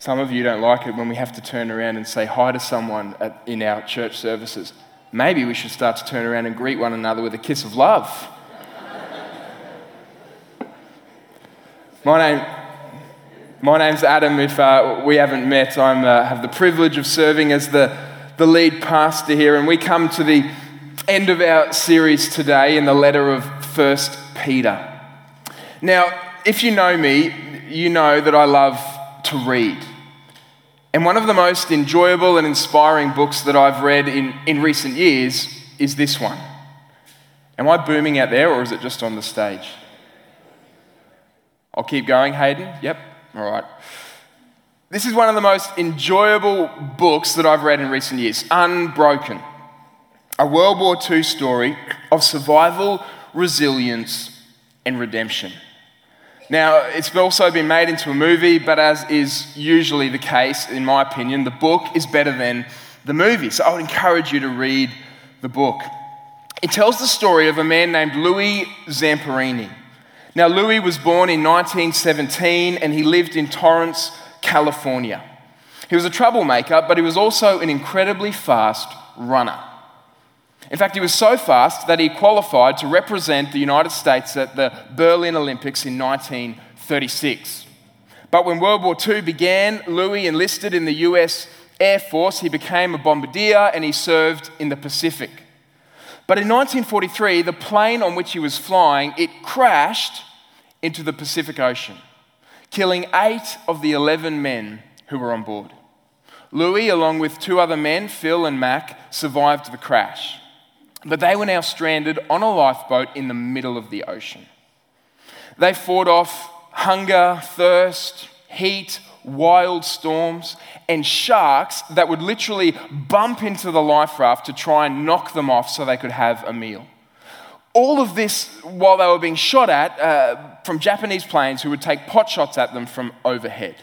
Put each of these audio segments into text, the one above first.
Some of you don't like it when we have to turn around and say hi to someone at, in our church services. Maybe we should start to turn around and greet one another with a kiss of love. my, name, my name's Adam. If uh, we haven't met, I uh, have the privilege of serving as the, the lead pastor here, and we come to the end of our series today in the letter of First Peter. Now, if you know me, you know that I love to read. And one of the most enjoyable and inspiring books that I've read in, in recent years is this one. Am I booming out there or is it just on the stage? I'll keep going, Hayden. Yep, all right. This is one of the most enjoyable books that I've read in recent years Unbroken, a World War II story of survival, resilience, and redemption. Now, it's also been made into a movie, but as is usually the case, in my opinion, the book is better than the movie. So I would encourage you to read the book. It tells the story of a man named Louis Zamperini. Now, Louis was born in 1917 and he lived in Torrance, California. He was a troublemaker, but he was also an incredibly fast runner. In fact, he was so fast that he qualified to represent the United States at the Berlin Olympics in 1936. But when World War II began, Louis enlisted in the US Air Force. He became a bombardier and he served in the Pacific. But in 1943, the plane on which he was flying, it crashed into the Pacific Ocean, killing 8 of the 11 men who were on board. Louis, along with two other men, Phil and Mac, survived the crash. But they were now stranded on a lifeboat in the middle of the ocean. They fought off hunger, thirst, heat, wild storms, and sharks that would literally bump into the life raft to try and knock them off so they could have a meal. All of this while they were being shot at uh, from Japanese planes who would take pot shots at them from overhead.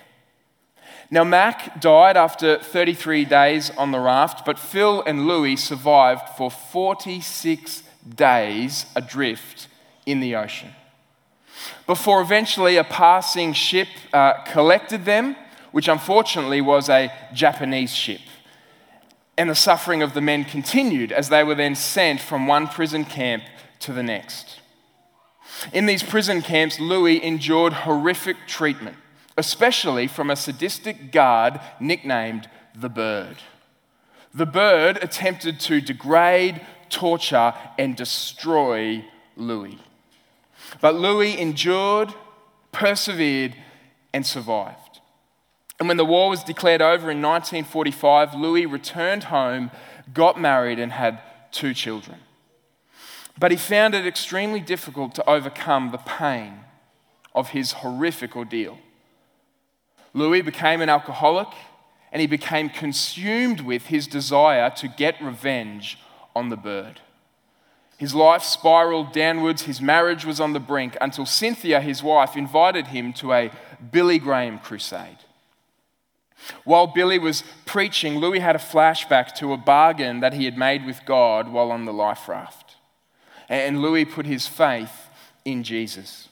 Now, Mac died after 33 days on the raft, but Phil and Louis survived for 46 days adrift in the ocean. Before eventually a passing ship uh, collected them, which unfortunately was a Japanese ship. And the suffering of the men continued as they were then sent from one prison camp to the next. In these prison camps, Louis endured horrific treatment especially from a sadistic guard nicknamed the Bird. The Bird attempted to degrade, torture, and destroy Louis. But Louis endured, persevered, and survived. And when the war was declared over in 1945, Louis returned home, got married, and had two children. But he found it extremely difficult to overcome the pain of his horrific ordeal. Louis became an alcoholic and he became consumed with his desire to get revenge on the bird. His life spiraled downwards, his marriage was on the brink until Cynthia, his wife, invited him to a Billy Graham crusade. While Billy was preaching, Louis had a flashback to a bargain that he had made with God while on the life raft. And Louis put his faith in Jesus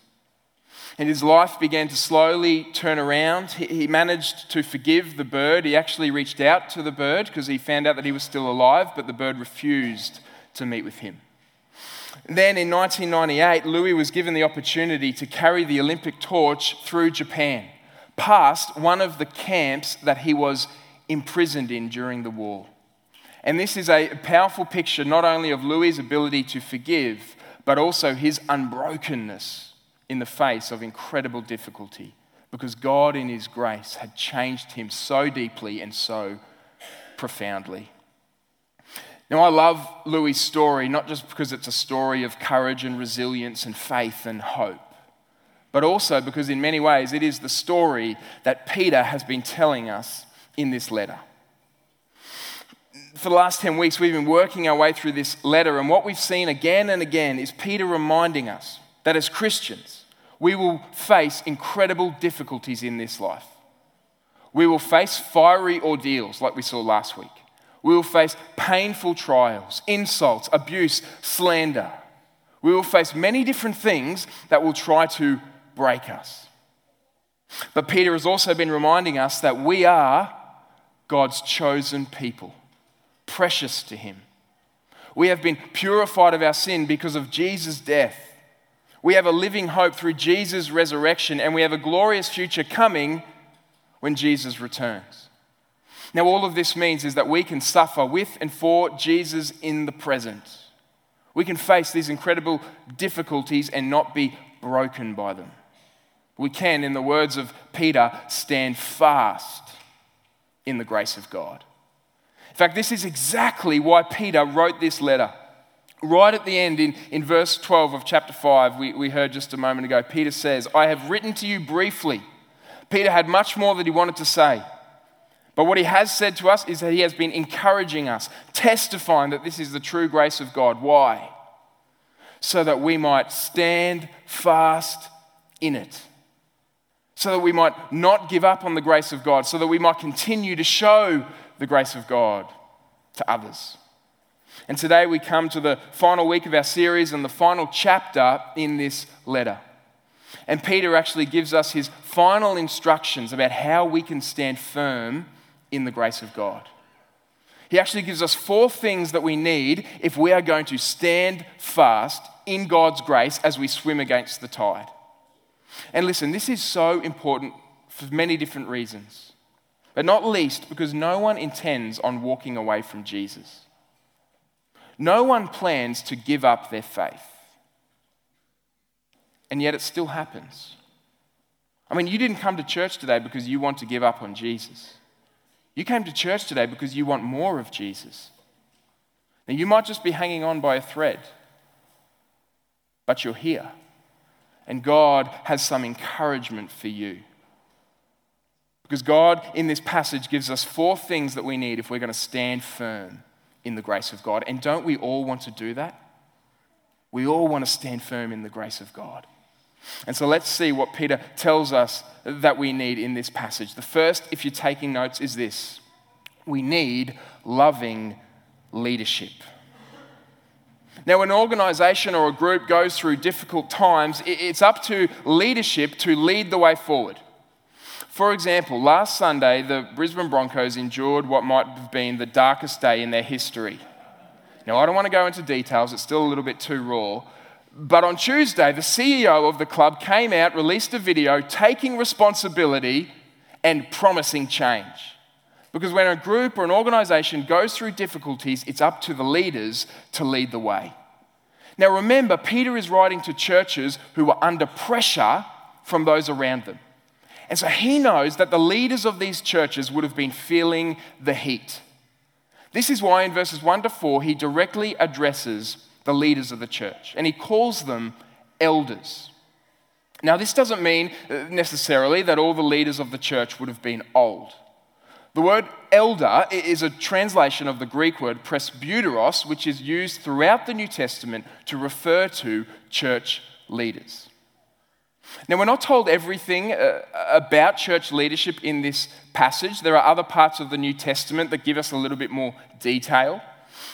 and his life began to slowly turn around. He managed to forgive the bird. He actually reached out to the bird because he found out that he was still alive, but the bird refused to meet with him. Then in 1998, Louis was given the opportunity to carry the Olympic torch through Japan, past one of the camps that he was imprisoned in during the war. And this is a powerful picture not only of Louis' ability to forgive, but also his unbrokenness in the face of incredible difficulty because God, in His grace, had changed him so deeply and so profoundly. Now, I love Louis' story not just because it's a story of courage and resilience and faith and hope, but also because, in many ways, it is the story that Peter has been telling us in this letter. For the last 10 weeks, we've been working our way through this letter, and what we've seen again and again is Peter reminding us that as Christians, we will face incredible difficulties in this life. We will face fiery ordeals like we saw last week. We will face painful trials, insults, abuse, slander. We will face many different things that will try to break us. But Peter has also been reminding us that we are God's chosen people, precious to Him. We have been purified of our sin because of Jesus' death. We have a living hope through Jesus' resurrection, and we have a glorious future coming when Jesus returns. Now, all of this means is that we can suffer with and for Jesus in the present. We can face these incredible difficulties and not be broken by them. We can, in the words of Peter, stand fast in the grace of God. In fact, this is exactly why Peter wrote this letter. Right at the end, in, in verse 12 of chapter 5, we, we heard just a moment ago, Peter says, I have written to you briefly. Peter had much more that he wanted to say. But what he has said to us is that he has been encouraging us, testifying that this is the true grace of God. Why? So that we might stand fast in it so that we might not give up on the grace of God, so that we might continue to show the grace of God to others. And today we come to the final week of our series and the final chapter in this letter. And Peter actually gives us his final instructions about how we can stand firm in the grace of God. He actually gives us four things that we need if we are going to stand fast in God's grace as we swim against the tide. And listen, this is so important for many different reasons, but not least because no one intends on walking away from Jesus. No one plans to give up their faith. And yet it still happens. I mean, you didn't come to church today because you want to give up on Jesus. You came to church today because you want more of Jesus. Now, you might just be hanging on by a thread, but you're here. And God has some encouragement for you. Because God, in this passage, gives us four things that we need if we're going to stand firm in the grace of God. And don't we all want to do that? We all want to stand firm in the grace of God. And so let's see what Peter tells us that we need in this passage. The first, if you're taking notes, is this we need loving leadership. Now, when an organization or a group goes through difficult times, it's up to leadership to lead the way forward. For example, last Sunday, the Brisbane Broncos endured what might have been the darkest day in their history. Now, I don't want to go into details, it's still a little bit too raw. But on Tuesday, the CEO of the club came out, released a video taking responsibility and promising change. Because when a group or an organization goes through difficulties, it's up to the leaders to lead the way. Now remember, Peter is writing to churches who are under pressure from those around them. And so he knows that the leaders of these churches would have been feeling the heat. This is why in verses 1 to 4, he directly addresses the leaders of the church and he calls them elders. Now, this doesn't mean uh, necessarily that all the leaders of the church would have been old. The word elder is a translation of the Greek word presbyteros, which is used throughout the New Testament to refer to church leaders. Now, we're not told everything uh, about church leadership in this passage. There are other parts of the New Testament that give us a little bit more detail.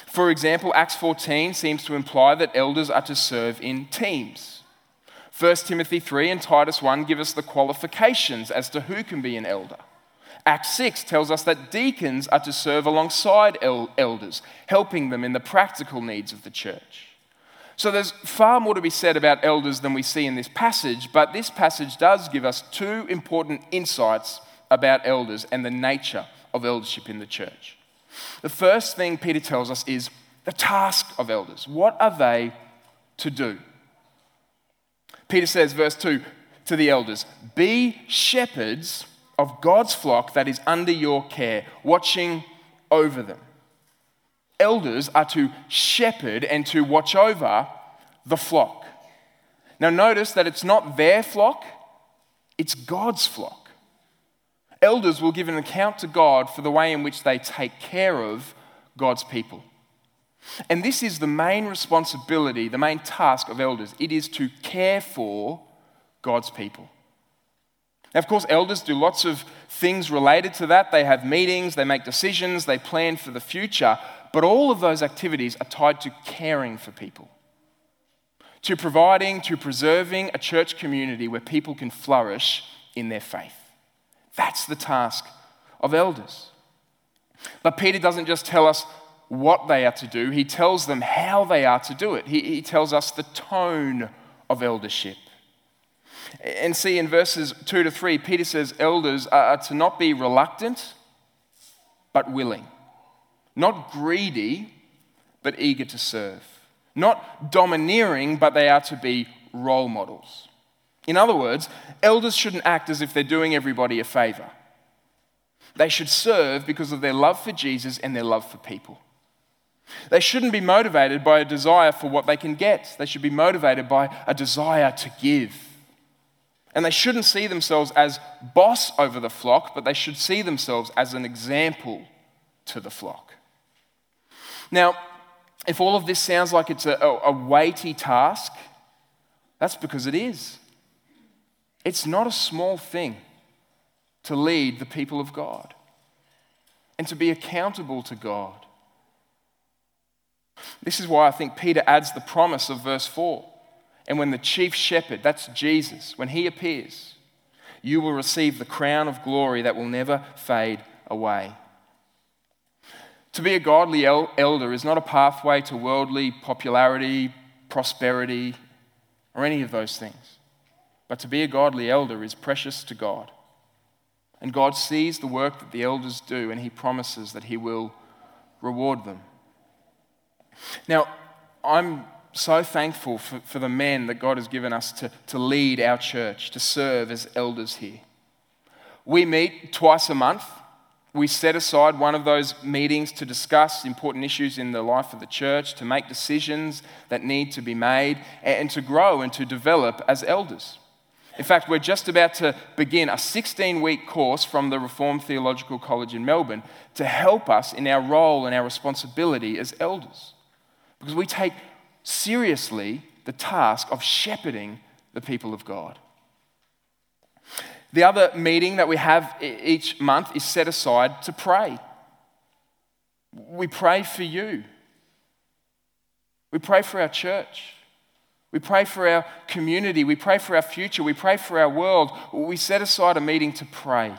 For example, Acts 14 seems to imply that elders are to serve in teams. 1 Timothy 3 and Titus 1 give us the qualifications as to who can be an elder. Acts 6 tells us that deacons are to serve alongside elders, helping them in the practical needs of the church. So there's far more to be said about elders than we see in this passage, but this passage does give us two important insights about elders and the nature of eldership in the church. The first thing Peter tells us is the task of elders. What are they to do? Peter says, verse 2 to the elders, Be shepherds of God's flock that is under your care, watching over them. Elders are to shepherd and to watch over the flock. Now, notice that it's not their flock, it's God's flock. Elders will give an account to God for the way in which they take care of God's people. And this is the main responsibility, the main task of elders. It is to care for God's people. Now, of course, elders do lots of things related to that. They have meetings, they make decisions, they plan for the future, but all of those activities are tied to caring for people, to providing, to preserving a church community where people can flourish in their faith. That's the task of elders. But Peter doesn't just tell us what they are to do, he tells them how they are to do it. He, he tells us the tone of eldership. And see, in verses 2 to 3, Peter says elders are to not be reluctant, but willing. Not greedy, but eager to serve. Not domineering, but they are to be role models. In other words, elders shouldn't act as if they're doing everybody a favor. They should serve because of their love for Jesus and their love for people. They shouldn't be motivated by a desire for what they can get. They should be motivated by a desire to give. And they shouldn't see themselves as boss over the flock, but they should see themselves as an example to the flock. Now, if all of this sounds like it's a, a, weighty task, that's because it is. It's not a small thing to lead the people of God and to be accountable to God. This is why I think Peter adds the promise of verse 4. And when the chief shepherd, that's Jesus, when he appears, you will receive the crown of glory that will never fade away. To be a godly elder is not a pathway to worldly popularity, prosperity, or any of those things. But to be a godly elder is precious to God. And God sees the work that the elders do, and He promises that He will reward them. Now, I'm so thankful for, for the men that God has given us to, to lead our church, to serve as elders here. We meet twice a month. We set aside one of those meetings to discuss important issues in the life of the church, to make decisions that need to be made, and to grow and to develop as elders. In fact, we're just about to begin a 16 week course from the Reformed Theological College in Melbourne to help us in our role and our responsibility as elders. Because we take seriously the task of shepherding the people of God. The other meeting that we have each month is set aside to pray. We pray for you. We pray for our church. We pray for our community. We pray for our future. We pray for our world. We set aside a meeting to pray.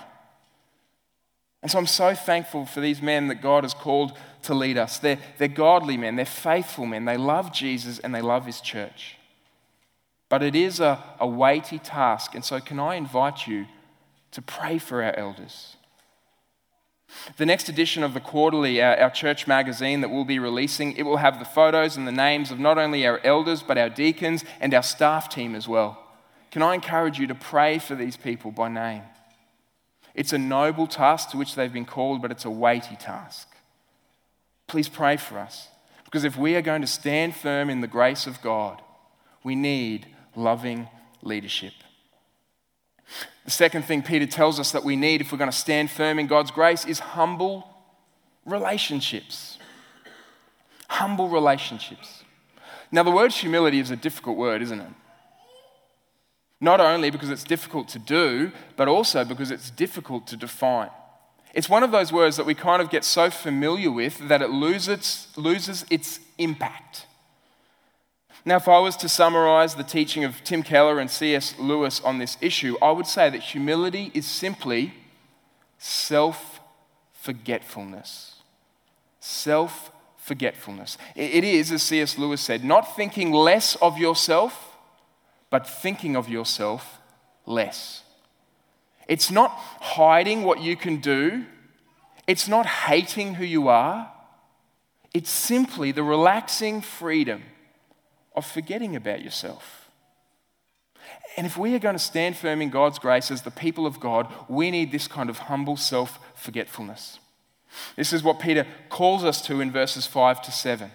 And so I'm so thankful for these men that God has called to lead us. They're, they're godly men, they're faithful men, they love Jesus and they love his church. But it is a, a weighty task, and so can I invite you to pray for our elders? The next edition of the quarterly, our, our, church magazine that we'll be releasing, it will have the photos and the names of not only our elders, but our deacons and our staff team as well. Can I encourage you to pray for these people by name? It's a noble task to which they've been called, but it's a weighty task. Please pray for us. Because if we are going to stand firm in the grace of God, we need loving leadership. The second thing Peter tells us that we need if we're going to stand firm in God's grace is humble relationships. Humble relationships. Now, the word humility is a difficult word, isn't it? Not only because it's difficult to do, but also because it's difficult to define. It's one of those words that we kind of get so familiar with that it loses, loses its impact. Now, if I was to summarize the teaching of Tim Keller and C.S. Lewis on this issue, I would say that humility is simply self forgetfulness. Self forgetfulness. It is, as C.S. Lewis said, not thinking less of yourself but thinking of yourself less. It's not hiding what you can do, it's not hating who you are. It's simply the relaxing freedom of forgetting about yourself. And if we are going to stand firm in God's grace as the people of God, we need this kind of humble self forgetfulness. This is what Peter calls us to in verses 5 to 7.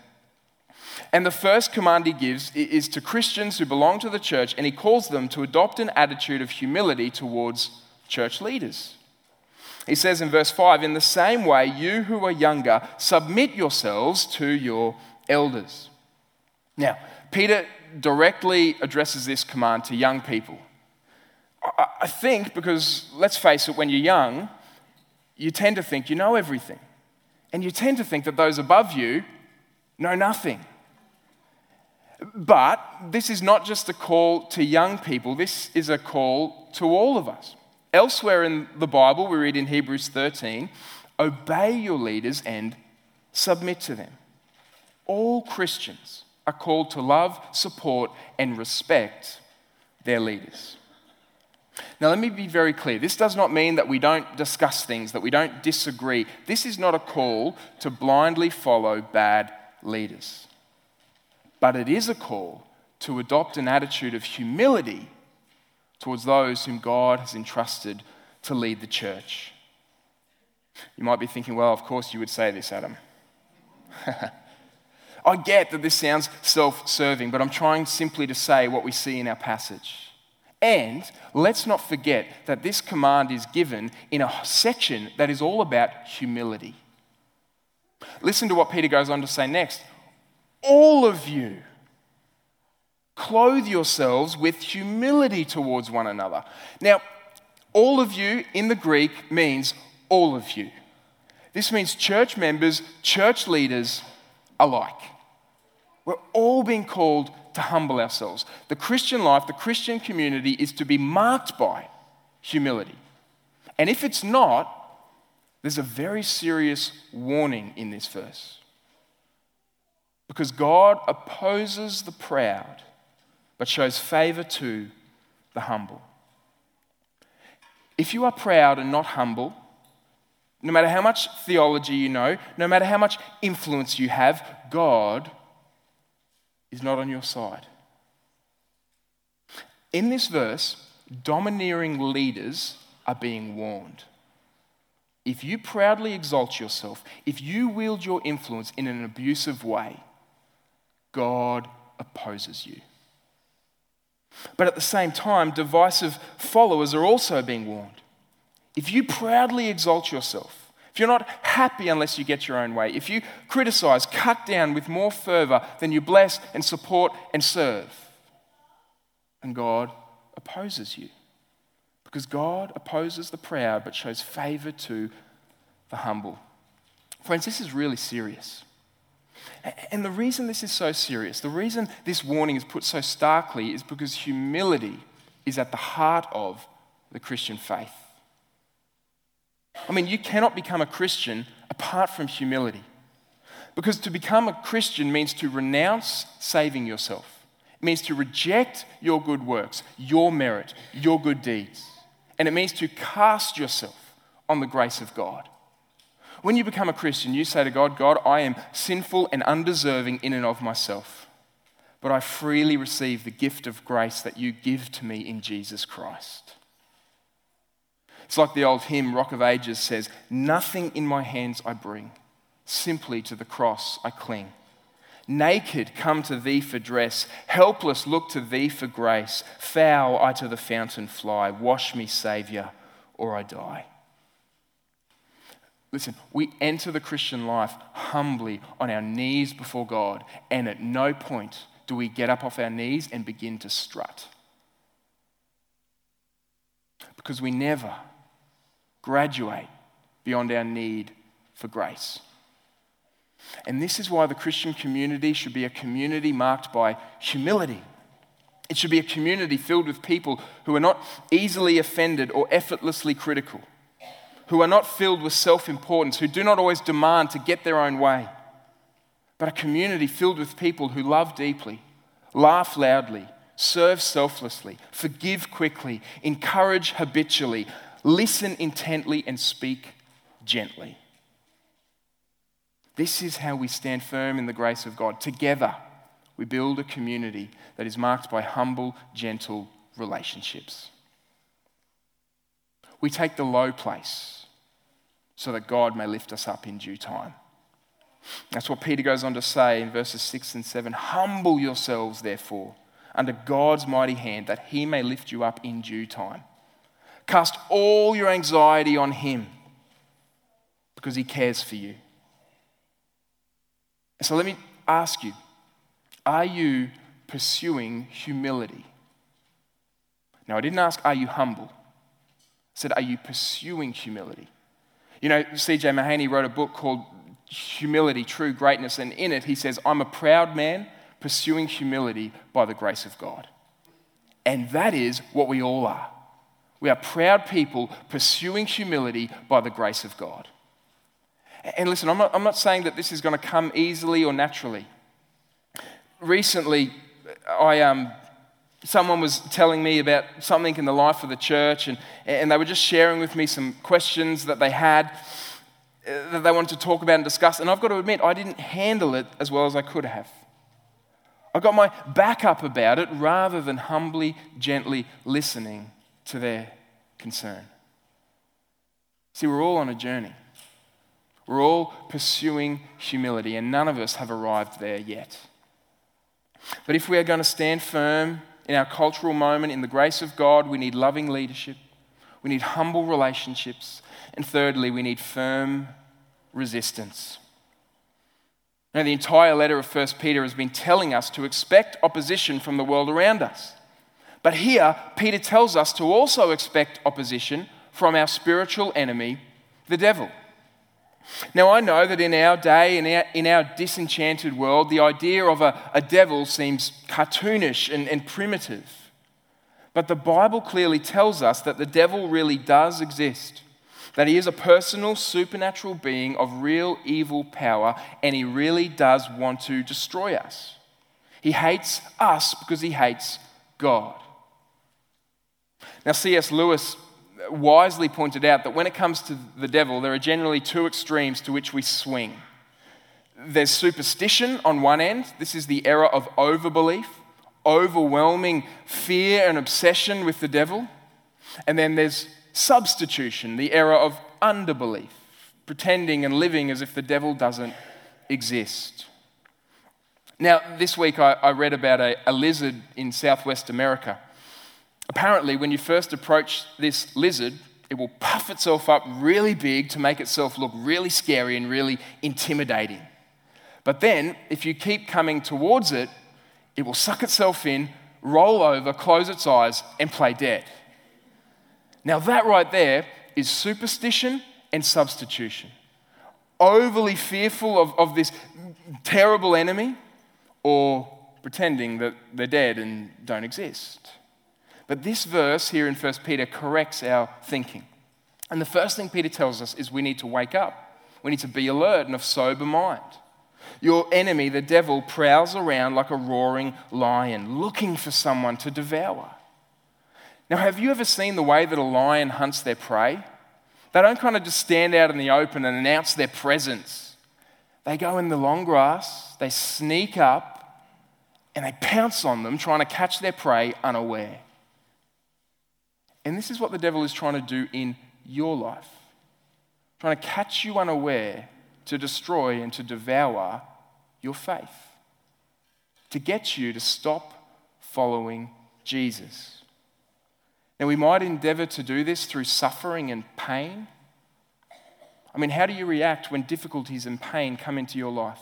And the first command he gives is to Christians who belong to the church, and he calls them to adopt an attitude of humility towards church leaders. He says in verse 5 In the same way, you who are younger, submit yourselves to your elders. Now, Peter directly addresses this command to young people. I think because, let's face it, when you're young, you tend to think you know everything. And you tend to think that those above you know nothing. But this is not just a call to young people, this is a call to all of us. Elsewhere in the Bible, we read in Hebrews 13 obey your leaders and submit to them. All Christians are called to love, support, and respect their leaders. Now, let me be very clear. This does not mean that we don't discuss things, that we don't disagree. This is not a call to blindly follow bad leaders. But it is a call to adopt an attitude of humility towards those whom God has entrusted to lead the church. You might be thinking, well, of course you would say this, Adam. I get that this sounds self serving, but I'm trying simply to say what we see in our passage. And let's not forget that this command is given in a section that is all about humility. Listen to what Peter goes on to say next. All of you clothe yourselves with humility towards one another. Now, all of you in the Greek means all of you. This means church members, church leaders alike. We're all being called to humble ourselves. The Christian life, the Christian community is to be marked by humility. And if it's not, there's a very serious warning in this verse. Because God opposes the proud, but shows favor to the humble. If you are proud and not humble, no matter how much theology you know, no matter how much influence you have, God is not on your side. In this verse, domineering leaders are being warned. If you proudly exalt yourself, if you wield your influence in an abusive way, God opposes you. But at the same time, divisive followers are also being warned. If you proudly exalt yourself, if you're not happy unless you get your own way, if you criticize, cut down with more fervor than you bless and support and serve, and God opposes you. Because God opposes the proud but shows favor to the humble. Friends, this is really serious. And the reason this is so serious, the reason this warning is put so starkly, is because humility is at the heart of the Christian faith. I mean, you cannot become a Christian apart from humility. Because to become a Christian means to renounce saving yourself, it means to reject your good works, your merit, your good deeds. And it means to cast yourself on the grace of God. When you become a Christian, you say to God, God, I am sinful and undeserving in and of myself, but I freely receive the gift of grace that you give to me in Jesus Christ. It's like the old hymn, Rock of Ages says, Nothing in my hands I bring, simply to the cross I cling. Naked, come to thee for dress, helpless, look to thee for grace. Foul, I to the fountain fly. Wash me, Saviour, or I die. Listen, we enter the Christian life humbly on our knees before God, and at no point do we get up off our knees and begin to strut. Because we never graduate beyond our need for grace. And this is why the Christian community should be a community marked by humility. It should be a community filled with people who are not easily offended or effortlessly critical who are not filled with self importance, who do not always demand to get their own way, but a community filled with people who love deeply, laugh loudly, serve selflessly, forgive quickly, encourage habitually, listen intently, and speak gently. This is how we stand firm in the grace of God. Together, we build a community that is marked by humble, gentle relationships. We take the low place so that God may lift us up in due time. That's what Peter goes on to say in verses 6 and 7 Humble yourselves, therefore, under God's mighty hand, that he may lift you up in due time. Cast all your anxiety on him because he cares for you. So let me ask you are you pursuing humility? Now, I didn't ask, are you humble? I said, are you pursuing humility? You know, C.J. Mahaney wrote a book called Humility, True Greatness, and in it he says, I'm a proud man pursuing humility by the grace of God. And that is what we all are. We are proud people pursuing humility by the grace of God. And listen, I'm not, I'm not saying that this is going to come easily or naturally. Recently, I, um, someone was telling me about something in the life of the church, and, and they were just sharing with me some questions that they had uh, that they wanted to talk about and discuss. And I've got to admit, I didn't handle it as well as I could have. I got my back up about it rather than humbly, gently listening to their concern. See, we're all on a journey. We're all pursuing humility, and none of us have arrived there yet. But if we are going to stand firm in our cultural moment in the grace of God, we need loving leadership, we need humble relationships, and thirdly, we need firm resistance. Now, the entire letter of 1 Peter has been telling us to expect opposition from the world around us. But here, Peter tells us to also expect opposition from our spiritual enemy, the devil. Now, I know that in our day, in our, in our disenchanted world, the idea of a, a devil seems cartoonish and, and primitive. But the Bible clearly tells us that the devil really does exist, that he is a personal, supernatural being of real evil power, and he really does want to destroy us. He hates us because he hates God. Now, C.S. Lewis wisely pointed out that when it comes to the devil, there are generally two extremes to which we swing. There's superstition on one end, this is the error of overbelief, overwhelming fear and obsession with the devil. And then there's substitution, the error of underbelief, pretending and living as if the devil doesn't exist. Now, this week I, I read about a, a lizard in Southwest America Apparently, when you first approach this lizard, it will puff itself up really big to make itself look really scary and really intimidating. But then, if you keep coming towards it, it will suck itself in, roll over, close its eyes, and play dead. Now, that right there is superstition and substitution. Overly fearful of, of this terrible enemy, or pretending that they're dead and don't exist. But this verse here in 1 Peter corrects our thinking. And the first thing Peter tells us is we need to wake up. We need to be alert and of sober mind. Your enemy, the devil, prowls around like a roaring lion, looking for someone to devour. Now, have you ever seen the way that a lion hunts their prey? They don't kind of just stand out in the open and announce their presence. They go in the long grass, they sneak up, and they pounce on them, trying to catch their prey unaware. And this is what the devil is trying to do in your life trying to catch you unaware to destroy and to devour your faith, to get you to stop following Jesus. Now, we might endeavor to do this through suffering and pain. I mean, how do you react when difficulties and pain come into your life?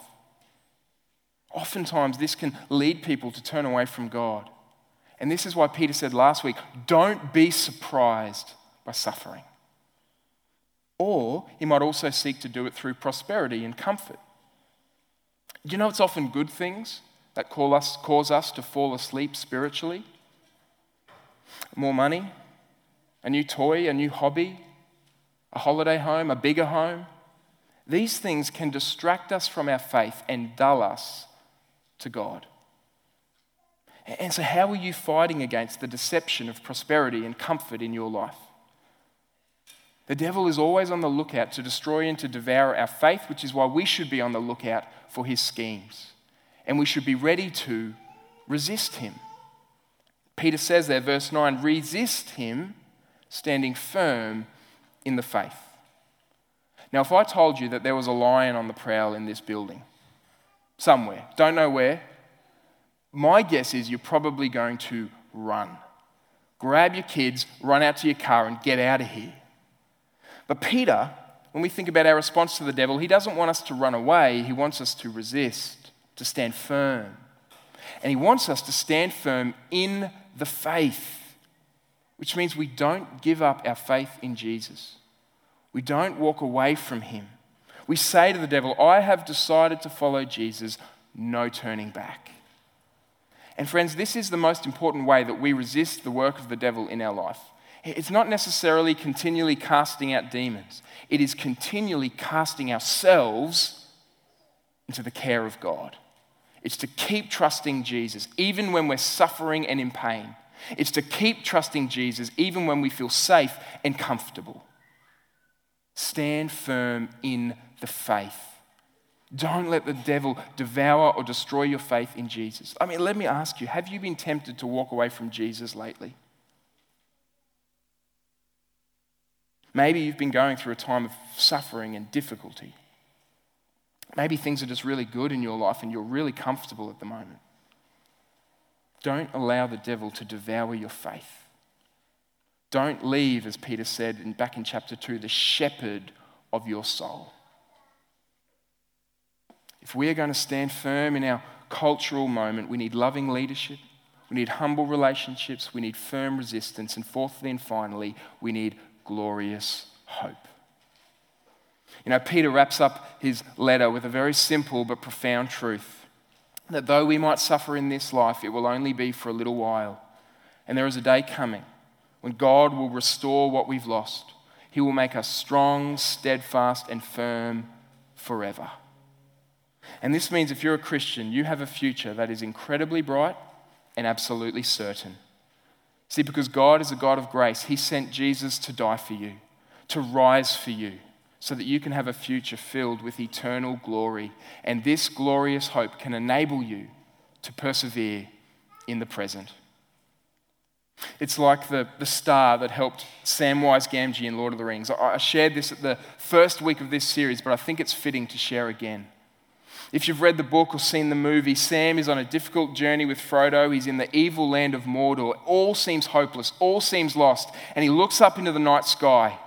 Oftentimes, this can lead people to turn away from God. And this is why Peter said last week don't be surprised by suffering. Or he might also seek to do it through prosperity and comfort. You know it's often good things that us, cause us to fall asleep spiritually? More money, a new toy, a new hobby, a holiday home, a bigger home. These things can distract us from our faith and dull us to God. And so, how are you fighting against the deception of prosperity and comfort in your life? The devil is always on the lookout to destroy and to devour our faith, which is why we should be on the lookout for his schemes. And we should be ready to resist him. Peter says there, verse 9, resist him, standing firm in the faith. Now, if I told you that there was a lion on the prowl in this building, somewhere, don't know where, my guess is you're probably going to run. Grab your kids, run out to your car, and get out of here. But Peter, when we think about our response to the devil, he doesn't want us to run away, he wants us to resist, to stand firm. And he wants us to stand firm in the faith, which means we don't give up our faith in Jesus. We don't walk away from him. We say to the devil, I have decided to follow Jesus, no turning back. And friends, this is the most important way that we resist the work of the devil in our life. It's not necessarily continually casting out demons, it is continually casting ourselves into the care of God. It's to keep trusting Jesus, even when we're suffering and in pain. It's to keep trusting Jesus, even when we feel safe and comfortable. Stand firm in the faith. Don't let the devil devour or destroy your faith in Jesus. I mean, let me ask you have you been tempted to walk away from Jesus lately? Maybe you've been going through a time of suffering and difficulty. Maybe things are just really good in your life and you're really comfortable at the moment. Don't allow the devil to devour your faith. Don't leave, as Peter said in, back in chapter 2, the shepherd of your soul. If we are going to stand firm in our cultural moment, we need loving leadership, we need humble relationships, we need firm resistance, and fourthly and finally, we need glorious hope. You know, Peter wraps up his letter with a very simple but profound truth that though we might suffer in this life, it will only be for a little while. And there is a day coming when God will restore what we've lost. He will make us strong, steadfast, and firm forever. And this means if you're a Christian, you have a future that is incredibly bright and absolutely certain. See, because God is a God of grace, He sent Jesus to die for you, to rise for you, so that you can have a future filled with eternal glory. And this glorious hope can enable you to persevere in the present. It's like the, the star that helped Samwise Gamgee in Lord of the Rings. I, I shared this at the first week of this series, but I think it's fitting to share again. If you've read the book or seen the movie, Sam is on a difficult journey with Frodo. He's in the evil land of Mordor. All seems hopeless, all seems lost. And he looks up into the night sky,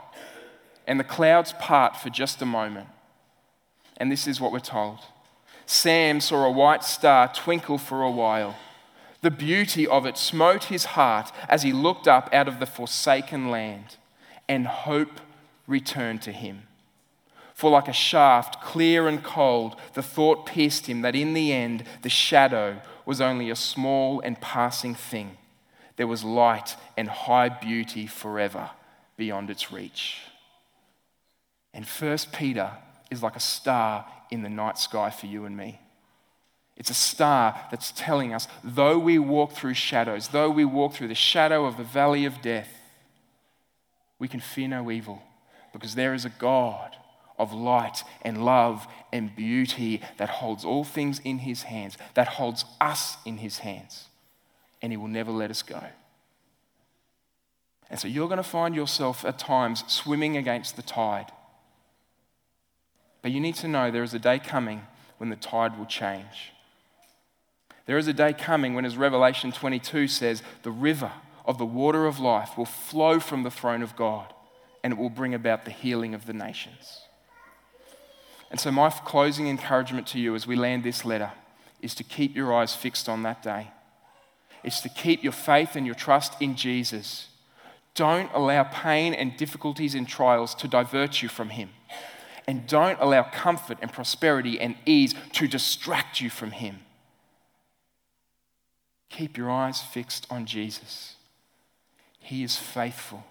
and the clouds part for just a moment. And this is what we're told Sam saw a white star twinkle for a while. The beauty of it smote his heart as he looked up out of the forsaken land, and hope returned to him. For, like a shaft, clear and cold, the thought pierced him that in the end the shadow was only a small and passing thing. There was light and high beauty forever beyond its reach. And First Peter is like a star in the night sky for you and me. It's a star that's telling us, though we walk through shadows, though we walk through the shadow of the valley of death, we can fear no evil because there is a God of light and love and beauty that holds all things in his hands, that holds us in his hands, and he will never let us go. And so you're going to find yourself at times swimming against the tide. But you need to know there is a day coming when the tide will change. There is a day coming when, as Revelation 22 says, the river of the water of life will flow from the throne of God and it will bring about the healing of the nations. And so, my closing encouragement to you as we land this letter is to keep your eyes fixed on that day. It's to keep your faith and your trust in Jesus. Don't allow pain and difficulties and trials to divert you from Him. And don't allow comfort and prosperity and ease to distract you from Him. Keep your eyes fixed on Jesus. He is faithful,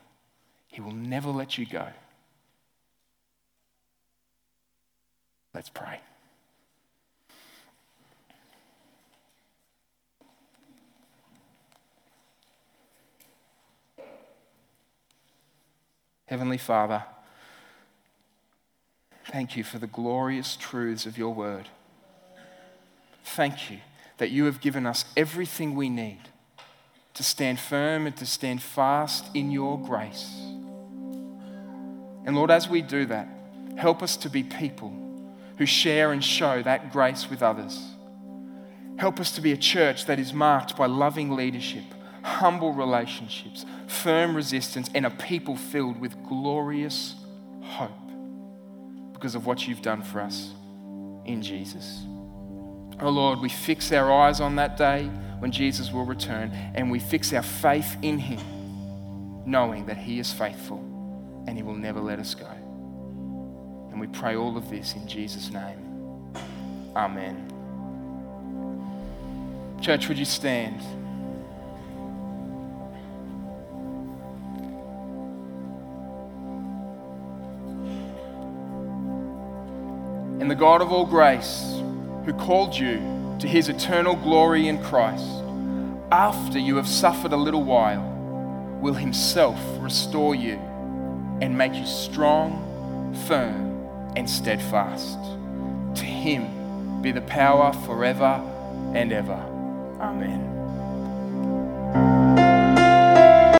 He will never let you go. Let's pray. Heavenly Father, thank you for the glorious truths of your word. Thank you that you have given us everything we need to stand firm and to stand fast in your grace. And Lord, as we do that, help us to be people who share and show that grace with others. Help us to be a church that is marked by loving leadership, humble relationships, firm resistance, and a people filled with glorious hope because of what you've done for us in Jesus. Oh Lord, we fix our eyes on that day when Jesus will return and we fix our faith in Him, knowing that He is faithful and He will never let us go. And we pray all of this in Jesus' name. Amen. Church, would you stand? And the God of all grace, who called you to his eternal glory in Christ, after you have suffered a little while, will himself restore you and make you strong, firm and steadfast. To him be the power forever and ever. Amen.